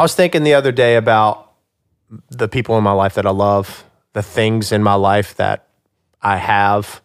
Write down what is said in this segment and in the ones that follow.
I was thinking the other day about the people in my life that I love, the things in my life that I have,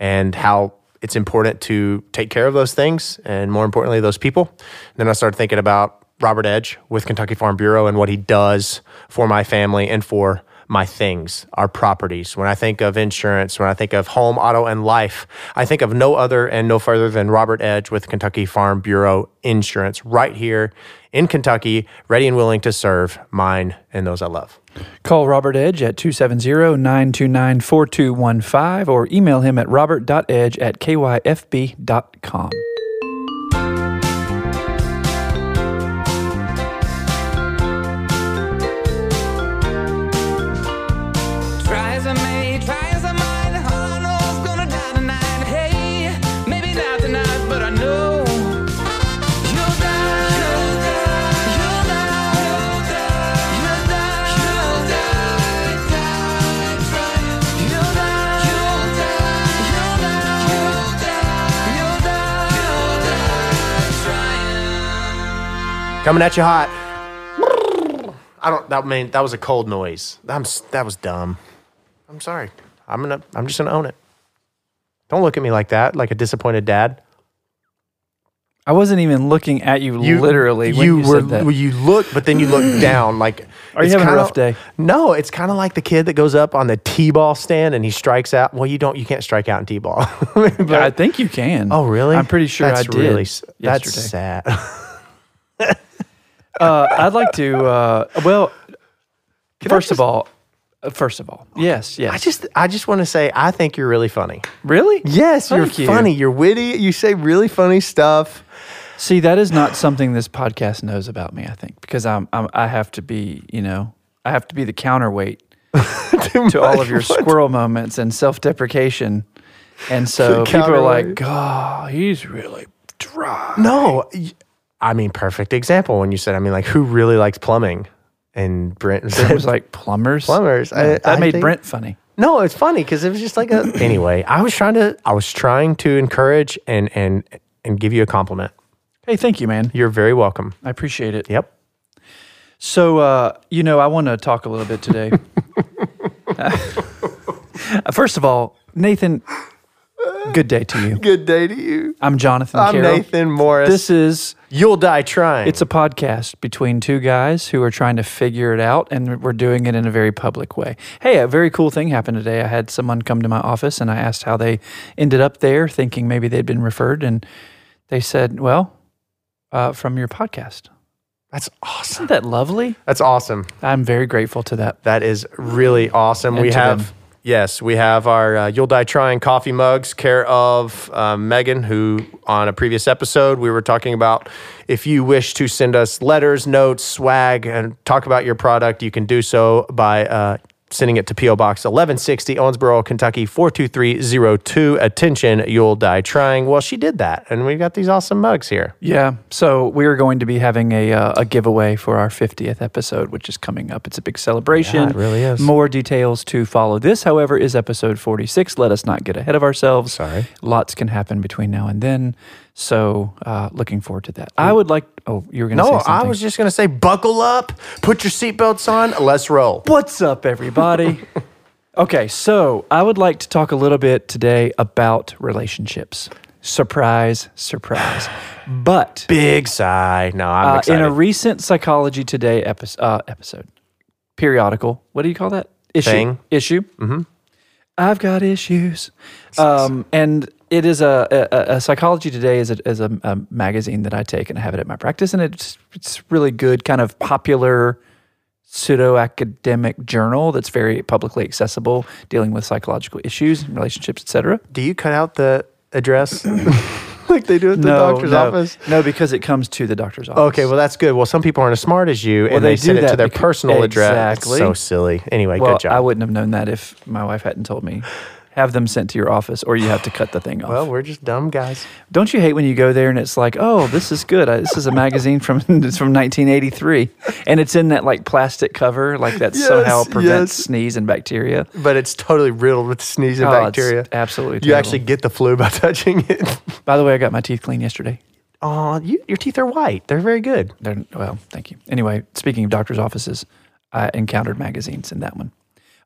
and how it's important to take care of those things and more importantly, those people. And then I started thinking about Robert Edge with Kentucky Farm Bureau and what he does for my family and for my things, our properties. When I think of insurance, when I think of home, auto, and life, I think of no other and no further than Robert Edge with Kentucky Farm Bureau Insurance right here in Kentucky, ready and willing to serve mine and those I love. Call Robert Edge at 270-929-4215 or email him at robert.edge at kyfb.com. Coming at you hot. I don't. That mean that was a cold noise. I'm, that was dumb. I'm sorry. I'm gonna. I'm just gonna own it. Don't look at me like that, like a disappointed dad. I wasn't even looking at you, literally when you, were. said that. You look, but then you look down. Like, Are you having a kinda- rough day? No, it's kind of like the kid that goes up on the t-ball stand and he strikes out. Well, you don't. You can't strike out in t-ball. But- I think you can. oh, really? I'm pretty sure that's I did Really, that's sad. Uh, I'd like to. Uh, well, I first just- of all, uh, first of all, yes, yes. I just, I just want to say, I think you're really funny. really, Yes, Thank you're you. funny. You're witty. You say really funny stuff. See, that is not something this podcast knows about me. I think because I'm, I'm I have to be, you know, I have to be the counterweight to all of your squirrel moments and self-deprecation, and so people are like. "God, he's really dry." No, y- I mean, perfect example when you said, I mean, like, who really likes plumbing? And Brent said, was like plumbers. plumbers. Yeah, I- that I made think- Brent funny. No, it's funny because it was just like a. anyway, I was trying to, I was trying to encourage and and and give you a compliment. Hey, thank you, man. You're very welcome. I appreciate it. Yep. So, uh, you know, I want to talk a little bit today. First of all, Nathan, good day to you. Good day to you. I'm Jonathan I'm Carroll. Nathan Morris. This is You'll die trying. it's a podcast between two guys who are trying to figure it out, and we're doing it in a very public way. Hey, a very cool thing happened today. I had someone come to my office, and I asked how they ended up there, thinking maybe they'd been referred, and they said, "Well, uh, from your podcast." That's awesome. Isn't that lovely? That's awesome. I'm very grateful to that. That is really awesome. And we to have, them. Yes, we have our uh, You'll Die Trying coffee mugs, care of uh, Megan, who on a previous episode we were talking about if you wish to send us letters, notes, swag, and talk about your product, you can do so by uh, sending it to P.O. Box 1160, Owensboro, Kentucky 42302. Attention, You'll Die Trying. Well, she did that, and we've got these awesome mugs here. Yeah. So we're going to be having a uh, a giveaway for our 50th episode, which is coming up. It's a big celebration. Yeah, it really is. More details to follow. This, however, is episode 46. Let us not get ahead of ourselves. Sorry. Lots can happen between now and then. So uh, looking forward to that. I would like. Oh, you were going to say No, something. I was just going to say, buckle up, put your seatbelts on, let's roll. What's up, everybody? okay, so I would like to talk a little bit today about relationships. Surprise, surprise. But Big sigh. No, I'm uh, in a recent Psychology Today episode, uh, episode, periodical, what do you call that? Issue. Thing. Issue. Mm-hmm. I've got issues. Um, and it is a, a, a Psychology Today is a, is a, a magazine that I take and I have it at my practice, and it's it's really good, kind of popular pseudo academic journal that's very publicly accessible, dealing with psychological issues, and relationships, etc. Do you cut out the address like they do at the no, doctor's no, office? no, because it comes to the doctor's office. Okay, well that's good. Well, some people aren't as smart as you, and they they, send it to their becau- personal address. Exactly. So silly. Anyway, well, good job. I wouldn't have known that if my wife hadn't told me. Have them sent to your office, or you have to cut the thing off. well, we're just dumb guys. Don't you hate when you go there and it's like, oh, this is good. I, this is a magazine from it's from 1983, and it's in that like plastic cover, like that somehow prevents yes. sneeze and bacteria. But it's totally riddled with sneeze and Oh, it's bacteria. absolutely. You actually get the flu by touching it. By the way, I got my teeth cleaned yesterday. Oh, you, your teeth are white. They're very good. They're, well, thank you. Anyway, speaking of doctor's offices, I encountered magazines in that one.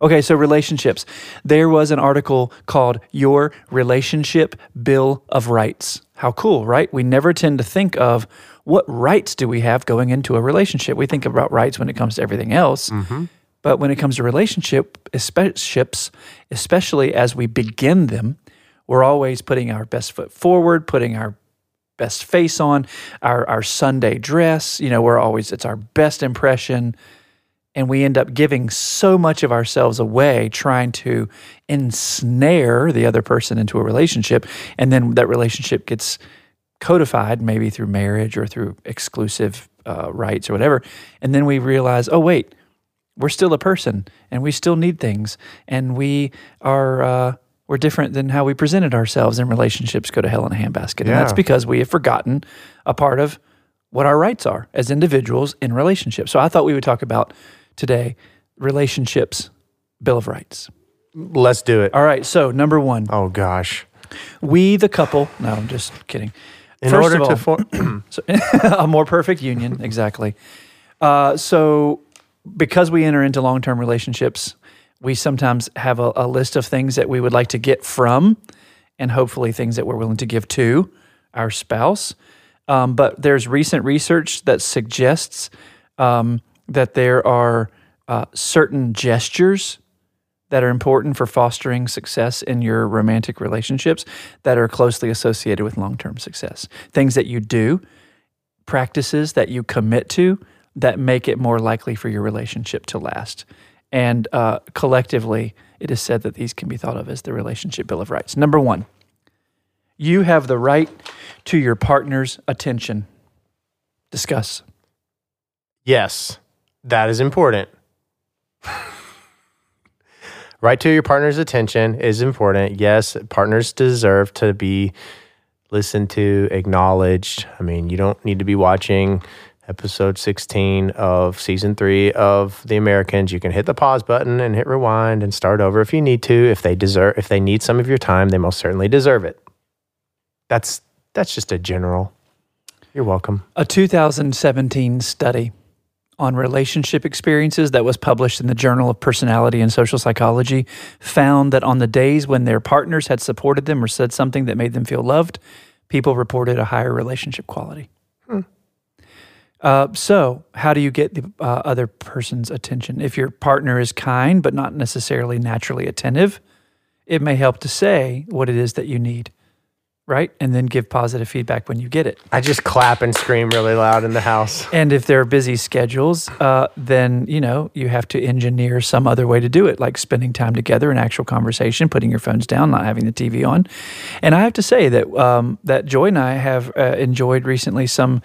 Okay, so relationships. There was an article called Your Relationship Bill of Rights. How cool, right? We never tend to think of what rights do we have going into a relationship. We think about rights when it comes to everything else. Mm-hmm. But when it comes to relationship ships, especially as we begin them, we're always putting our best foot forward, putting our best face on, our our Sunday dress. You know, we're always it's our best impression, and we end up giving so much of ourselves away trying to ensnare the other person into a relationship, and then that relationship gets codified maybe through marriage or through exclusive uh, rights or whatever, and then we realize, oh wait, we're still a person and we still need things. And we are uh, we're different than how we presented ourselves in relationships go to hell in a handbasket. And that's because we have forgotten a part of what our rights are as individuals in relationships. So i thought we would talk about today relationships bill of rights Let's do it. all right so number one Oh gosh. we the couple no i'm just kidding In First order of to form, so, a more perfect union, exactly. Uh, so, because we enter into long term relationships, we sometimes have a, a list of things that we would like to get from, and hopefully things that we're willing to give to our spouse. Um, but there's recent research that suggests um, that there are uh, certain gestures that are important for fostering success in your romantic relationships that are closely associated with long term success. Things that you do, practices that you commit to that make it more likely for your relationship to last. And uh, collectively, it is said that these can be thought of as the relationship bill of rights. Number one, you have the right to your partner's attention. Discuss. yes, that is important. right to your partner's attention is important. Yes, partners deserve to be listened to, acknowledged. I mean, you don't need to be watching episode 16 of season three of The Americans. You can hit the pause button and hit rewind and start over if you need to. If they deserve, if they need some of your time, they most certainly deserve it. That's that's just a general. You're welcome. A 2017 study on relationship experiences that was published in the Journal of Personality and Social Psychology found that on the days when their partners had supported them or said something that made them feel loved, people reported a higher relationship quality. Uh, so, how do you get the uh, other person's attention? If your partner is kind but not necessarily naturally attentive, it may help to say what it is that you need, right? And then give positive feedback when you get it. I just clap and scream really loud in the house. And if there are busy schedules, uh, then you know you have to engineer some other way to do it, like spending time together in actual conversation, putting your phones down, not having the TV on. And I have to say that um, that Joy and I have uh, enjoyed recently some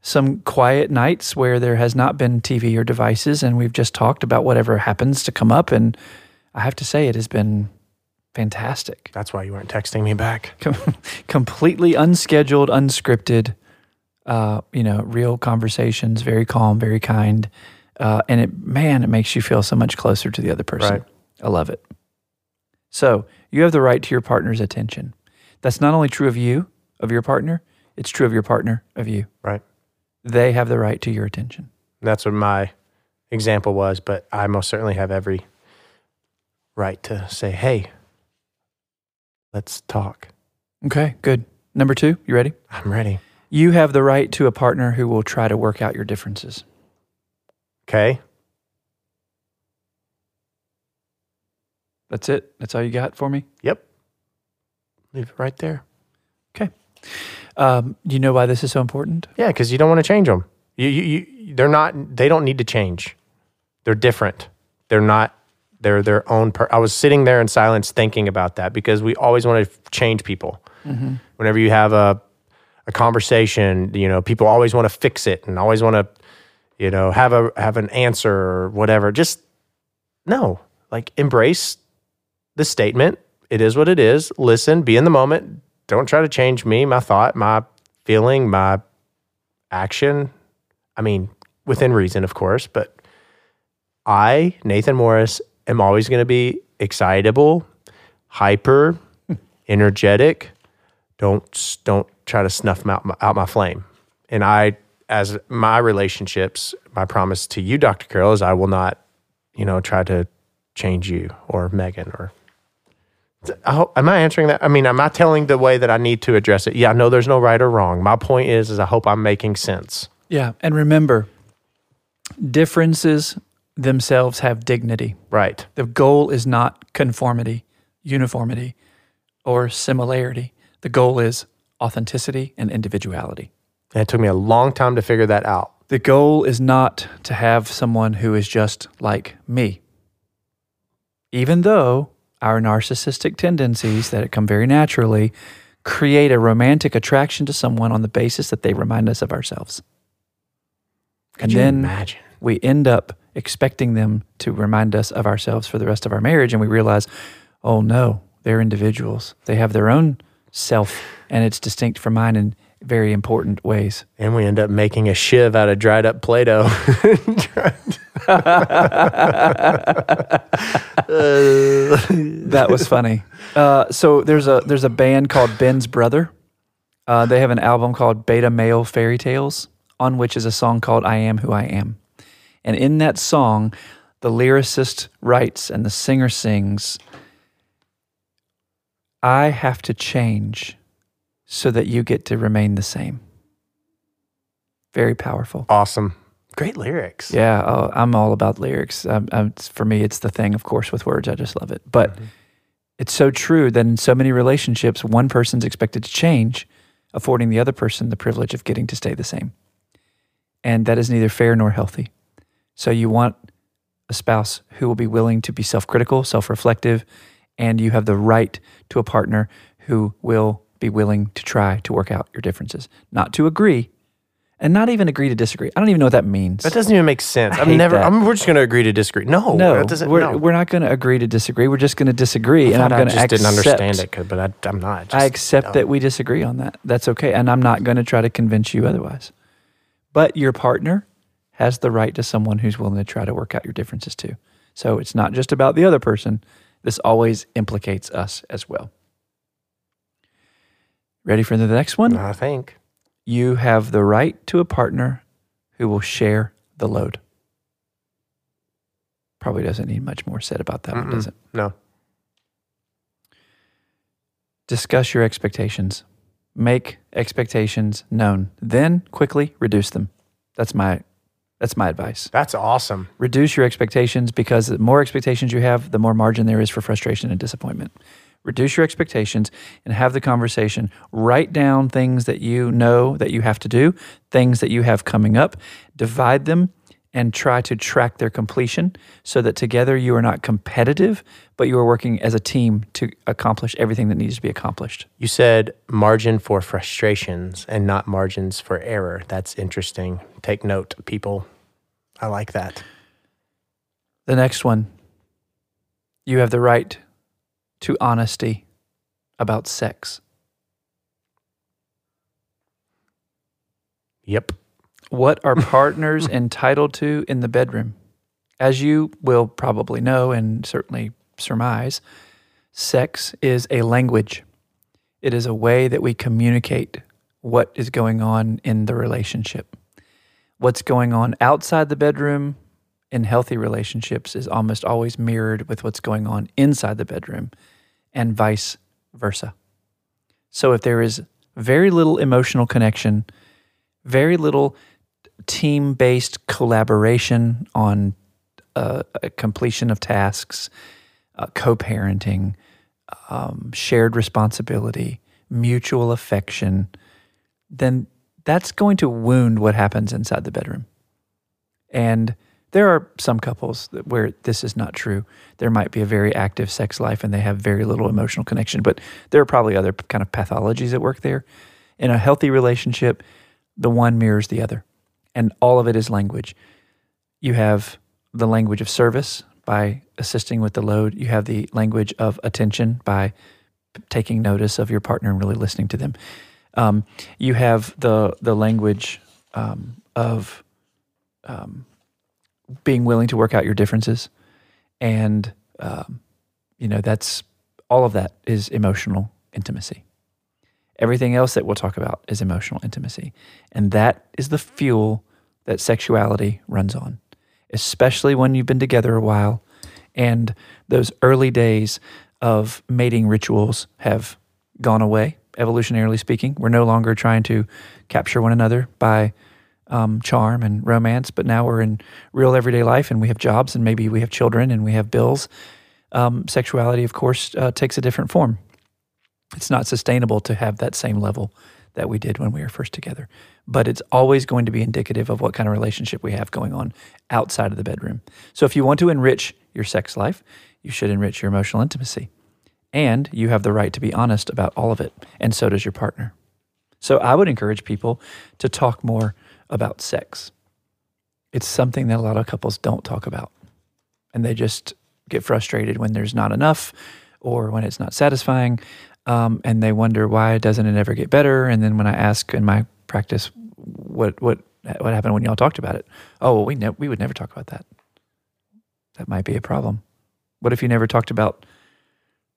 some quiet nights where there has not been TV or devices, and we've just talked about whatever happens to come up. And I have to say, it has been fantastic. That's why you weren't texting me back. Com- completely unscheduled, unscripted, uh, you know, real conversations, very calm, very kind. Uh, and it, man, it makes you feel so much closer to the other person. Right. I love it. So you have the right to your partner's attention. That's not only true of you, of your partner, it's true of your partner, of you. Right. They have the right to your attention. That's what my example was, but I most certainly have every right to say, hey, let's talk. Okay, good. Number two, you ready? I'm ready. You have the right to a partner who will try to work out your differences. Okay. That's it. That's all you got for me? Yep. Leave it right there. Okay. Um, do you know why this is so important? Yeah, because you don't want to change them. You, you, you, they're not. They don't need to change. They're different. They're not. They're their own. Per- I was sitting there in silence thinking about that because we always want to change people. Mm-hmm. Whenever you have a a conversation, you know, people always want to fix it and always want to, you know, have a have an answer or whatever. Just no, like embrace the statement. It is what it is. Listen, be in the moment. Don't try to change me, my thought, my feeling, my action. I mean, within reason, of course, but I, Nathan Morris, am always going to be excitable, hyper, energetic, don't don't try to snuff out my, out my flame. And I, as my relationships, my promise to you, Dr. Carroll, is I will not, you know, try to change you or Megan or. I hope, am I answering that? I mean, am I telling the way that I need to address it? Yeah, I know there's no right or wrong. My point is, is I hope I'm making sense. Yeah. And remember, differences themselves have dignity. Right. The goal is not conformity, uniformity, or similarity. The goal is authenticity and individuality. And it took me a long time to figure that out. The goal is not to have someone who is just like me. Even though our narcissistic tendencies that come very naturally create a romantic attraction to someone on the basis that they remind us of ourselves. Could and you then imagine? We end up expecting them to remind us of ourselves for the rest of our marriage and we realize, oh no, they're individuals. They have their own self and it's distinct from mine in very important ways. And we end up making a shiv out of dried up Play Doh. That was funny. Uh, so there's a there's a band called Ben's Brother. Uh, they have an album called Beta Male Fairy Tales, on which is a song called "I Am Who I Am," and in that song, the lyricist writes and the singer sings, "I have to change so that you get to remain the same." Very powerful. awesome. Great lyrics. Yeah, oh, I'm all about lyrics. Um, it's- for me, it's the thing, of course, with words. I just love it. But it's so true that in so many relationships, one person's expected to change, affording the other person the privilege of getting to stay the same. And that is neither fair nor healthy. So you want a spouse who will be willing to be self critical, self reflective, and you have the right to a partner who will be willing to try to work out your differences, not to agree. And not even agree to disagree. I don't even know what that means. That doesn't even make sense. I I'm never. I'm, we're just going to agree to disagree. No, No, that doesn't. we're, no. we're not going to agree to disagree. We're just going to disagree, and I'm going to just accept. didn't understand it, but I, I'm not. I accept no. that we disagree on that. That's okay, and I'm not going to try to convince you otherwise. But your partner has the right to someone who's willing to try to work out your differences too. So it's not just about the other person. This always implicates us as well. Ready for the next one? I think. You have the right to a partner who will share the load. Probably doesn't need much more said about that one, Mm-mm. does it? No. Discuss your expectations. Make expectations known. Then quickly reduce them. That's my that's my advice. That's awesome. Reduce your expectations because the more expectations you have, the more margin there is for frustration and disappointment. Reduce your expectations and have the conversation. Write down things that you know that you have to do, things that you have coming up. Divide them and try to track their completion so that together you are not competitive, but you are working as a team to accomplish everything that needs to be accomplished. You said margin for frustrations and not margins for error. That's interesting. Take note, people. I like that. The next one you have the right to honesty about sex. Yep. What are partners entitled to in the bedroom? As you will probably know and certainly surmise, sex is a language. It is a way that we communicate what is going on in the relationship. What's going on outside the bedroom in healthy relationships is almost always mirrored with what's going on inside the bedroom and vice versa. So if there is very little emotional connection, very little team based collaboration on uh, completion of tasks, uh, co parenting, um, shared responsibility, mutual affection, then that's going to wound what happens inside the bedroom. And there are some couples where this is not true. There might be a very active sex life and they have very little emotional connection, but there are probably other kind of pathologies at work there. In a healthy relationship, the one mirrors the other, and all of it is language. You have the language of service by assisting with the load, you have the language of attention by taking notice of your partner and really listening to them. Um, you have the the language um, of um, being willing to work out your differences, and um, you know that's all of that is emotional intimacy. Everything else that we'll talk about is emotional intimacy. And that is the fuel that sexuality runs on, especially when you've been together a while and those early days of mating rituals have gone away, evolutionarily speaking. We're no longer trying to capture one another by um, charm and romance, but now we're in real everyday life and we have jobs and maybe we have children and we have bills. Um, sexuality, of course, uh, takes a different form. It's not sustainable to have that same level that we did when we were first together, but it's always going to be indicative of what kind of relationship we have going on outside of the bedroom. So if you want to enrich your sex life, you should enrich your emotional intimacy. And you have the right to be honest about all of it, and so does your partner. So I would encourage people to talk more about sex. It's something that a lot of couples don't talk about. And they just get frustrated when there's not enough or when it's not satisfying. Um, and they wonder why doesn't it ever get better? And then when I ask in my practice, what what what happened when y'all talked about it? Oh, well, we ne- we would never talk about that. That might be a problem. What if you never talked about,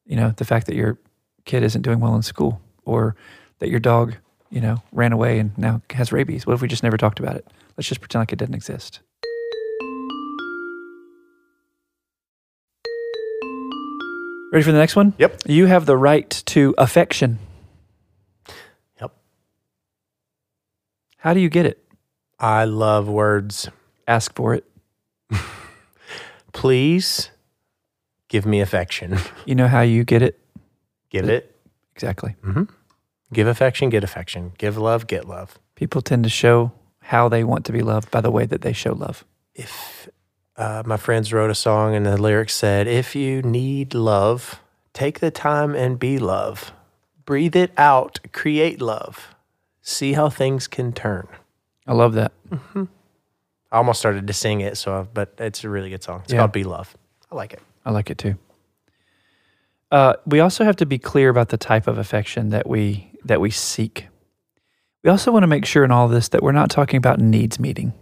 you know, the fact that your kid isn't doing well in school, or that your dog, you know, ran away and now has rabies? What if we just never talked about it? Let's just pretend like it didn't exist. Ready for the next one? Yep. You have the right to affection. Yep. How do you get it? I love words. Ask for it. Please give me affection. You know how you get it? Give it. Exactly. Mm-hmm. Give affection, get affection. Give love, get love. People tend to show how they want to be loved by the way that they show love. If uh, my friends wrote a song and the lyrics said, If you need love, take the time and be love. Breathe it out, create love. See how things can turn. I love that. I almost started to sing it, so but it's a really good song. It's Yeah. called Be Love. I like it. I like it too. Uh, we also have to be clear about the type of affection that we that we seek. We also want to make sure in all this that we're not talking about needs meeting,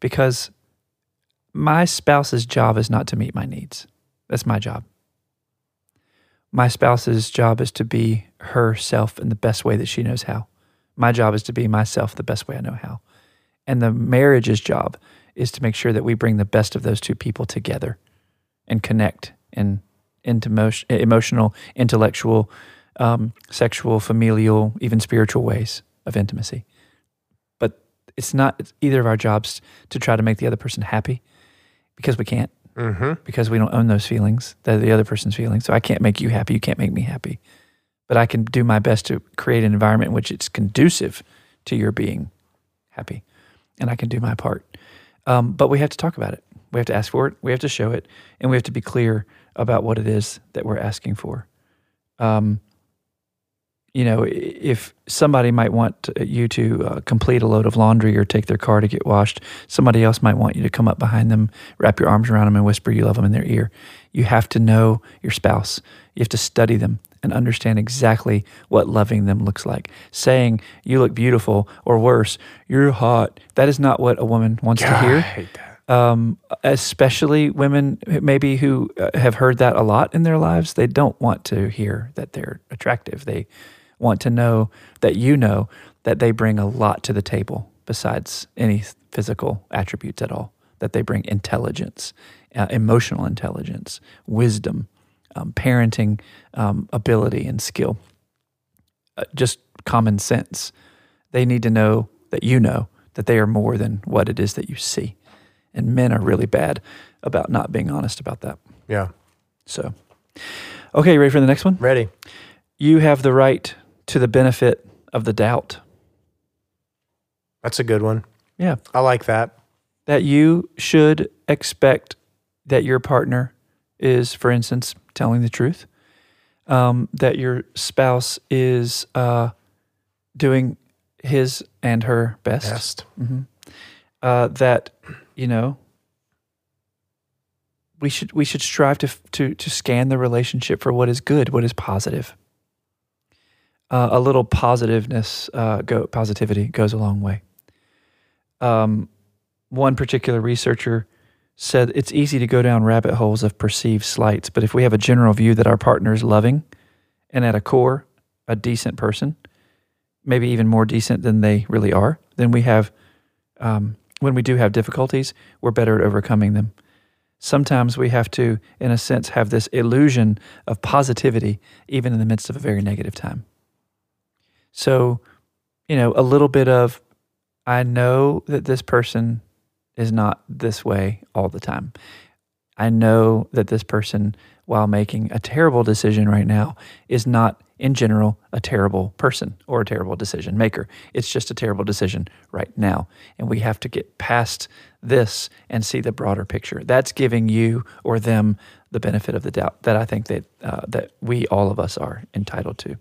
because my spouse's job is not to meet my needs. That's my job. My spouse's job is to be herself in the best way that she knows how. My job is to be myself the best way I know how. And the marriage's job is to make sure that we bring the best of those two people together and connect in into emotion, emotional, intellectual, um, sexual, familial, even spiritual ways of intimacy. But it's not it's either of our jobs to try to make the other person happy because we can't, Mm-hmm. because we don't own those feelings. They're the other person's feelings. So I can't make you happy. You can't make me happy. But I can do my best to create an environment in which it's conducive to your being happy. And I can do my part. Um, but we have to talk about it. We have to ask for it. We have to show it. And we have to be clear about what it is that we're asking for. Um, you know, if somebody might want you to uh, complete a load of laundry or take their car to get washed, somebody else might want you to come up behind them, wrap your arms around them, and whisper you love them in their ear. You have to know your spouse. You have to study them and understand exactly what loving them looks like. Saying, you look beautiful, or worse, you're hot, that is not what a woman wants to hear hate that. um, especially women maybe who uh, have heard that a lot in their lives. They don't want to hear that they're attractive. They want to know that you know that they bring a lot to the table besides any physical attributes at all. That they bring intelligence, uh, emotional intelligence, wisdom, um, parenting um, ability, and skill. Uh, just common sense. They need to know that you know that they are more than what it is that you see. And men are really bad about not being honest about that. Yeah. So, okay, ready for the next one? Ready. You have the right to the benefit of the doubt. That's a good one. Yeah. I like that. That you should expect that your partner is, for instance, telling the truth, um, that your spouse is uh, doing his and her best. Best. uh, that you know we should we should strive to to to scan the relationship for what is good, what is positive. Uh, a little positiveness, uh, go positivity goes a long way. Um, one particular researcher said it's easy to go down rabbit holes of perceived slights, but if we have a general view that our partner is loving and at a core a decent person, maybe even more decent than they really are, then we have, um, when we do have difficulties, we're better at overcoming them. Sometimes we have to, in a sense, have this illusion of positivity, even in the midst of a very negative time. So, you know, a little bit of, I know that this person is not this way all the time. I know that this person, while making a terrible decision right now, is not in general a terrible person or a terrible decision maker. It's just a terrible decision right now. And we have to get past this and see the broader picture. That's giving you or them the benefit of the doubt that I think that, uh, that we, all of us, are entitled to.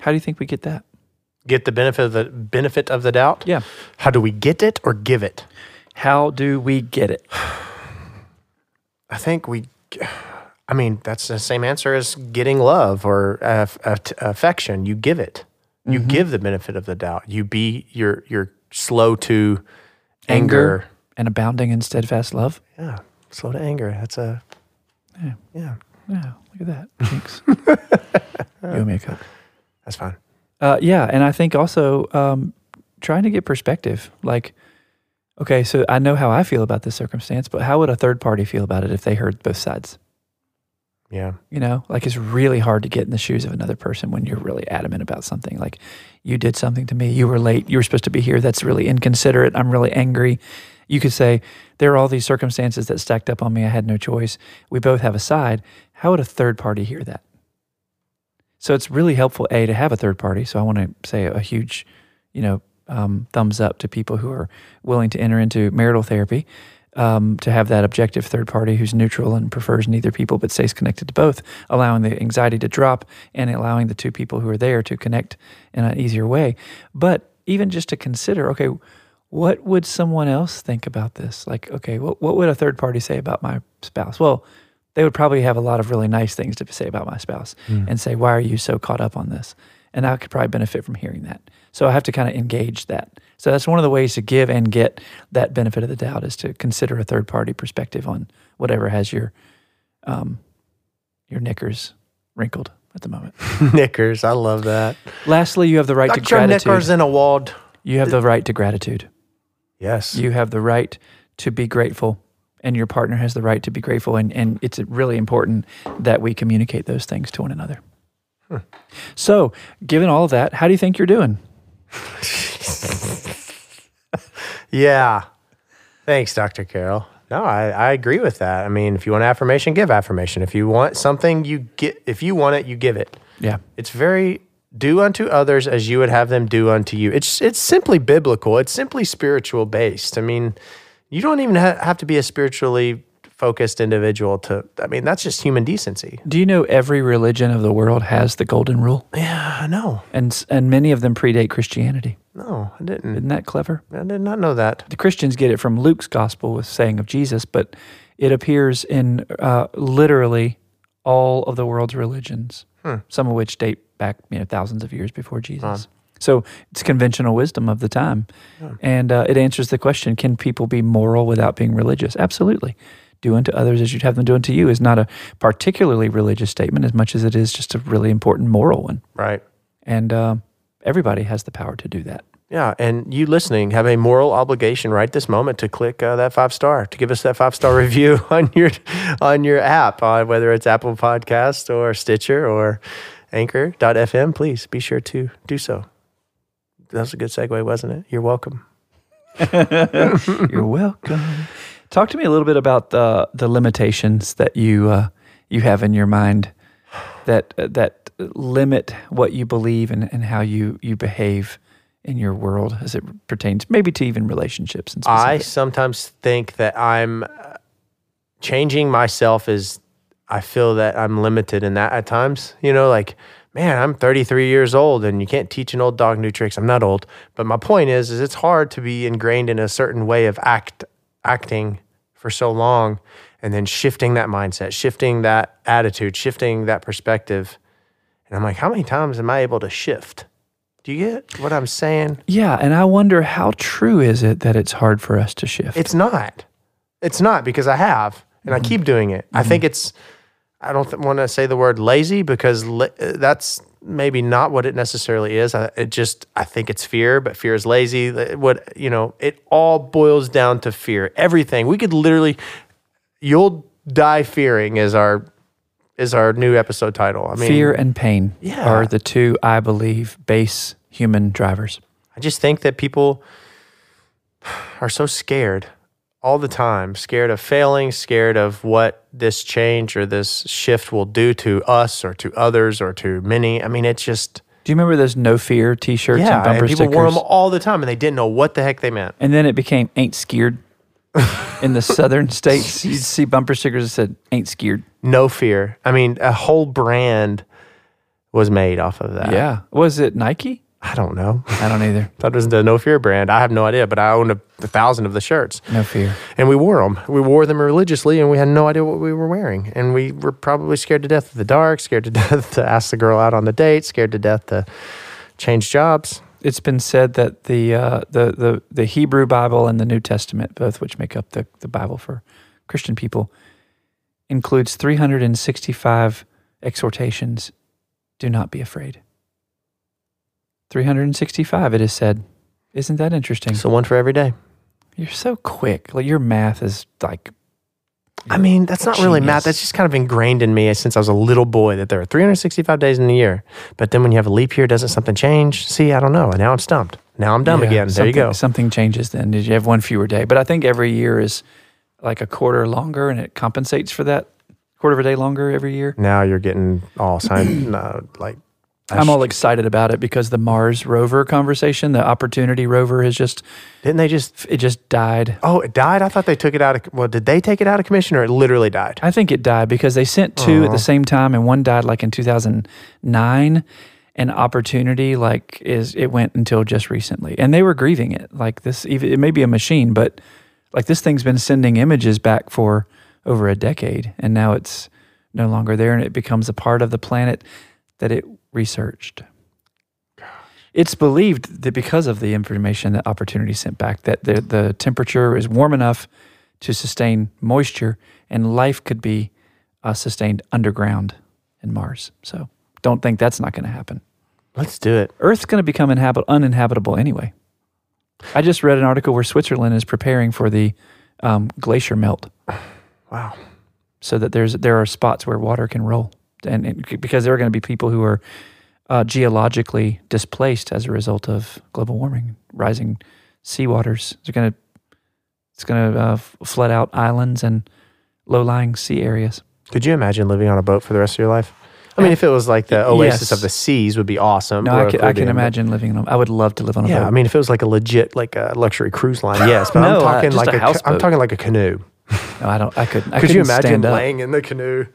How do you think we get that? Get the benefit of the benefit of the doubt. Yeah. How do we get it or give it? How do we get it? I think we. I mean, that's the same answer as getting love or uh, aff- affection. You give it. You give the benefit of the doubt. You be you're you're slow to anger. and abounding in steadfast love. Yeah, slow to anger. That's a Yeah. yeah. Yeah, look at that. Thanks. you owe me a Coke. That's fine. Uh, yeah, and I think also um, trying to get perspective. Like, okay, so I know how I feel about this circumstance, but how would a third party feel about it if they heard both sides? Yeah. You know, like it's really hard to get in the shoes of another person when you're really adamant about something. Like, you did something to me, you were late, you were supposed to be here. That's really inconsiderate. I'm really angry. You could say, there are all these circumstances that stacked up on me. I had no choice. We both have a side. How would a third party hear that? So it's really helpful, A, to have a third party. So I want to say a huge, you know, um, thumbs up to people who are willing to enter into marital therapy, um, to have that objective third party who's neutral and prefers neither people but stays connected to both, allowing the anxiety to drop and allowing the two people who are there to connect in an easier way. But even just to consider, okay, what would someone else think about this? Like, okay, what, what would a third party say about my spouse? Well, they would probably have a lot of really nice things to say about my spouse and say, why are you so caught up on this? And I could probably benefit from hearing that. So I have to kind of engage that. So that's one of the ways to give and get that benefit of the doubt is to consider a third party perspective on whatever has your um, your knickers wrinkled at the moment. Knickers. I love that. Lastly, you have the right to gratitude. knickers in a wad. You have the right to gratitude. Yes. You have the right to be grateful, and your partner has the right to be grateful. And, and it's really important that we communicate those things to one another. So, given all of that, how do you think you're doing? Yeah. Thanks, Dr. Carroll. No, I, I agree with that. I mean, if you want affirmation, give affirmation. If you want something, you get if you want it, you give it. Yeah. It's very do unto others as you would have them do unto you. It's it's simply biblical. It's simply spiritual based. I mean, you don't even ha- have to be a spiritually focused individual to I mean, that's just human decency. Do you know every religion of the world has the golden rule? Yeah, no. And, and many of them predate Christianity. No, I didn't. Isn't that clever? I did not know that. the Christians get it from Luke's gospel with saying of Jesus, but it appears in uh, literally all of the world's religions, some of which date back you know thousands of years before Jesus. So it's conventional wisdom of the time, and uh, it answers the question: Can people be moral without being religious? Absolutely. Do unto others as you'd have them do unto you is not a particularly religious statement as much as it is just a really important moral one, Right. and uh, everybody has the power to do that. Yeah, and you listening have a moral obligation right this moment to click uh, that five star to give us that five star review on your on your app, uh, whether it's Apple Podcast or Stitcher or Anchor.fm. Please be sure to do so. That was a good segue, wasn't it? You're welcome. You're welcome. Talk to me a little bit about the the limitations that you uh, you have in your mind that uh, that limit what you believe and, and how you you behave in your world as it pertains maybe to even relationships and I sometimes think that I'm uh, changing myself is I feel that I'm limited in that at times. You know, like man, I'm 33 years old and you can't teach an old dog new tricks. I'm not old, but my point is is it's hard to be ingrained in a certain way of act acting for so long and then shifting that mindset, shifting that attitude, shifting that perspective. And I'm like, how many times am I able to shift? Do you get what I'm saying? yeah, and I wonder how true is it that it's hard for us to shift? It's not. It's not because I have and I mm-hmm. keep doing it. I mm-hmm. think it's I don't th- want to say the word lazy because la- that's maybe not what it necessarily is. I, it just I think it's fear, but fear is lazy. What you know, it all boils down to fear. Everything we could literally, you'll die fearing is our is our new episode title. I mean, Fear and pain Yeah. are the two, I believe, base human drivers. I just think that people are so scared all the time, scared of failing, scared of what this change or this shift will do to us or to others or to many. I mean, it's just Do you remember those no fear T-shirts yeah, and bumper and people stickers? wore them all the time, and they didn't know what the heck they meant. and then it became "Ain't scared." In the southern states, you'd see bumper stickers that said "Ain't scared." No fear. I mean, a whole brand was made off of that. Yeah, was it Nike? I don't know. I don't either. That was the No Fear brand. I have no idea, but I owned a, a thousand of the shirts. No fear. and we wore them. We wore them religiously, and we had no idea what we were wearing. And we were probably scared to death of the dark, scared to death to ask the girl out on the date, scared to death to change jobs. It's been said that the uh, the the the Hebrew Bible and the New Testament, both which make up the the Bible for Christian people, includes 365 exhortations. Do not be afraid. 365, it is said. Isn't that interesting? So one for every day. You're so quick. Like your math is like I mean, that's not really Genius. math. That's just kind of ingrained in me since I was a little boy that there are 365 days in a year. But then when you have a leap year, doesn't something change? See, I don't know. And now I'm stumped. Now I'm dumb Yeah, again. There you something- go. Something changes then. Did you have one fewer day? But I think every year is like a quarter longer, and it compensates for that quarter of a day longer every year. Now you're getting all signed, no, uh, like, I'm all excited about it because the Mars rover conversation, the Opportunity rover, has just didn't they just, it just died. oh, it died? I thought they took it out of, well, did they take it out of commission or it literally died? I think it died because they sent two at the same time, and one died like in 2009. And Opportunity, like, is it went until just recently, and they were grieving it. Like this, even it may be a machine, but like this thing's been sending images back for over a decade, and now it's no longer there, and it becomes a part of the planet that it researched. It's believed that because of the information that Opportunity sent back, that the, the temperature is warm enough to sustain moisture, and life could be uh, sustained underground in Mars. So don't think that's not going to happen. Let's do it. Earth's going to become inhabit- uninhabitable anyway. I just read an article where Switzerland is preparing for the um, glacier melt, Wow. so that there's there are spots where water can roll, and, and because there are going to be people who are uh, geologically displaced as a result of global warming, rising sea waters. They're going to it's going to uh, flood out islands and low lying sea areas. Could you imagine living on a boat for the rest of your life? I mean, if it was like the oasis Yes. of the seas, would be awesome. No, I can, I can imagine living on. a- I would love to live on a Yeah, boat. I mean, if it was like a legit, like a luxury cruise line, yes. But No, I'm uh, talking just like a a, I'm talking like a canoe. no, I don't. I could. I Could you imagine laying in the canoe?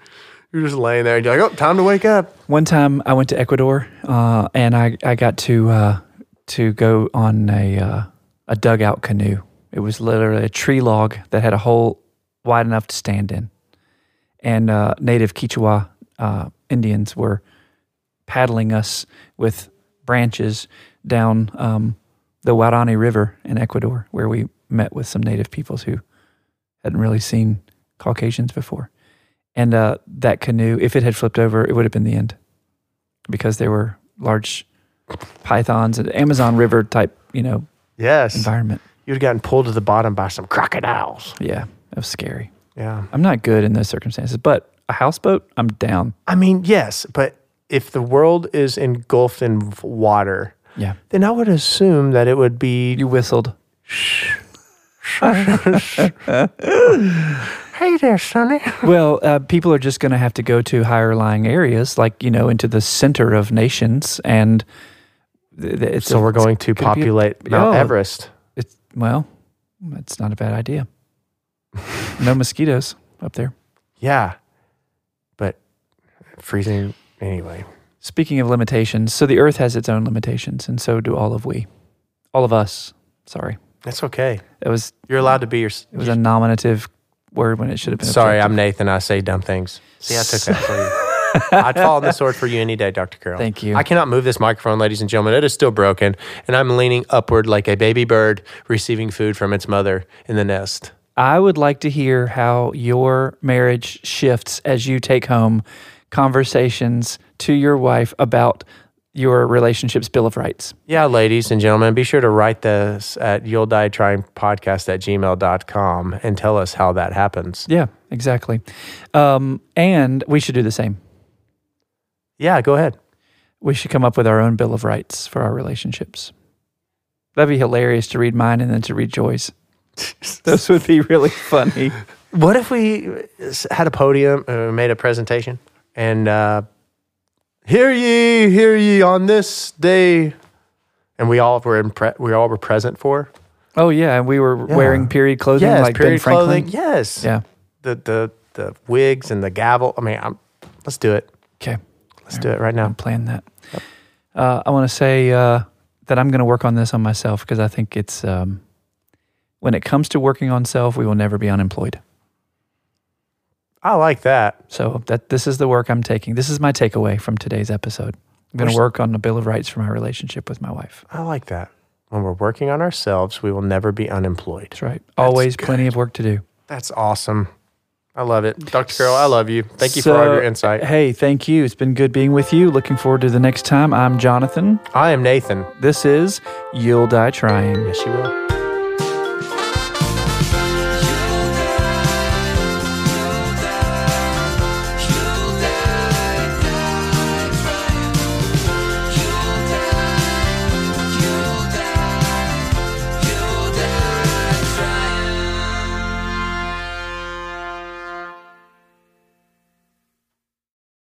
You're just laying there, and you're like, "Oh, time to wake up." One time I went to Ecuador, uh, and I, I got to uh, to go on a uh, a dugout canoe. It was literally a tree log that had a hole wide enough to stand in, and uh, native Quechua uh, Indians were paddling us with branches down um, the Guarani River in Ecuador, where we met with some native peoples who hadn't really seen Caucasians before. And uh, that canoe, if it had flipped over, it would have been the end because there were large pythons and Amazon River type, you know, Yes, environment. you'd have gotten pulled to the bottom by some crocodiles. Yeah, it was scary. Yeah, I'm not good in those circumstances, but a houseboat, I'm down. I mean, yes, but if the world is engulfed in water, Yeah. then I would assume that it would be. You whistled. hey there, Sonny. well, uh, people are just going to have to go to higher lying areas, like, you know, into the center of nations. And th- th- it's So a- we're going to could be a- populate Mount Oh. Everest. It's, well, it's not a bad idea. no mosquitoes up there. Yeah, but freezing anyway. Speaking of limitations, so the earth has its own limitations, and so do all of we. All of us. Sorry. That's okay. It was You're allowed to be your. it was a nominative word when it should have been Sorry, objective. I'm Nathan. I say dumb things. See, I took that for you. I'd fall on the sword for you any day, Dr. Carroll. Thank you. I cannot move this microphone, ladies and gentlemen. It is still broken, and I'm leaning upward like a baby bird receiving food from its mother in the nest. I would like to hear how your marriage shifts as you take home conversations to your wife about your relationship's bill of rights. Yeah, ladies and gentlemen, be sure to write this at you'll die trying podcast at gmail.com and tell us how that happens. Yeah, exactly. Um, and we should do the same. Yeah, go ahead. We should come up with our own bill of rights for our relationships. That'd be hilarious to read mine and then to read Joy's. Those would be really funny. What if we had a podium, uh, made a presentation, and uh, hear ye, hear ye on this day, and we all were impre- we all were present for. Oh yeah, and we were wearing period clothing yes, like Ben Franklin. clothing. Yes. Yeah. The the the wigs and the gavel. I mean, I'm, let's do it. Okay. Let's do it right now. I'm playing that. Uh, I want to say uh, that I'm going to work on this on myself because I think it's um, when it comes to working on self, we will never be unemployed. I like that. So that this is the work I'm taking. This is my takeaway from today's episode. I'm going to work on the bill of rights for my relationship with my wife. I like that. When we're working on ourselves, we will never be unemployed. That's right. Always good. plenty of work to do. That's awesome. I love it. Dr. Carroll, I love you. Thank you So, for all your insight. Hey, thank you. It's been good being with you. Looking forward to the next time. I'm Jonathan. I am Nathan. This is You'll Die Trying. Yes, you will.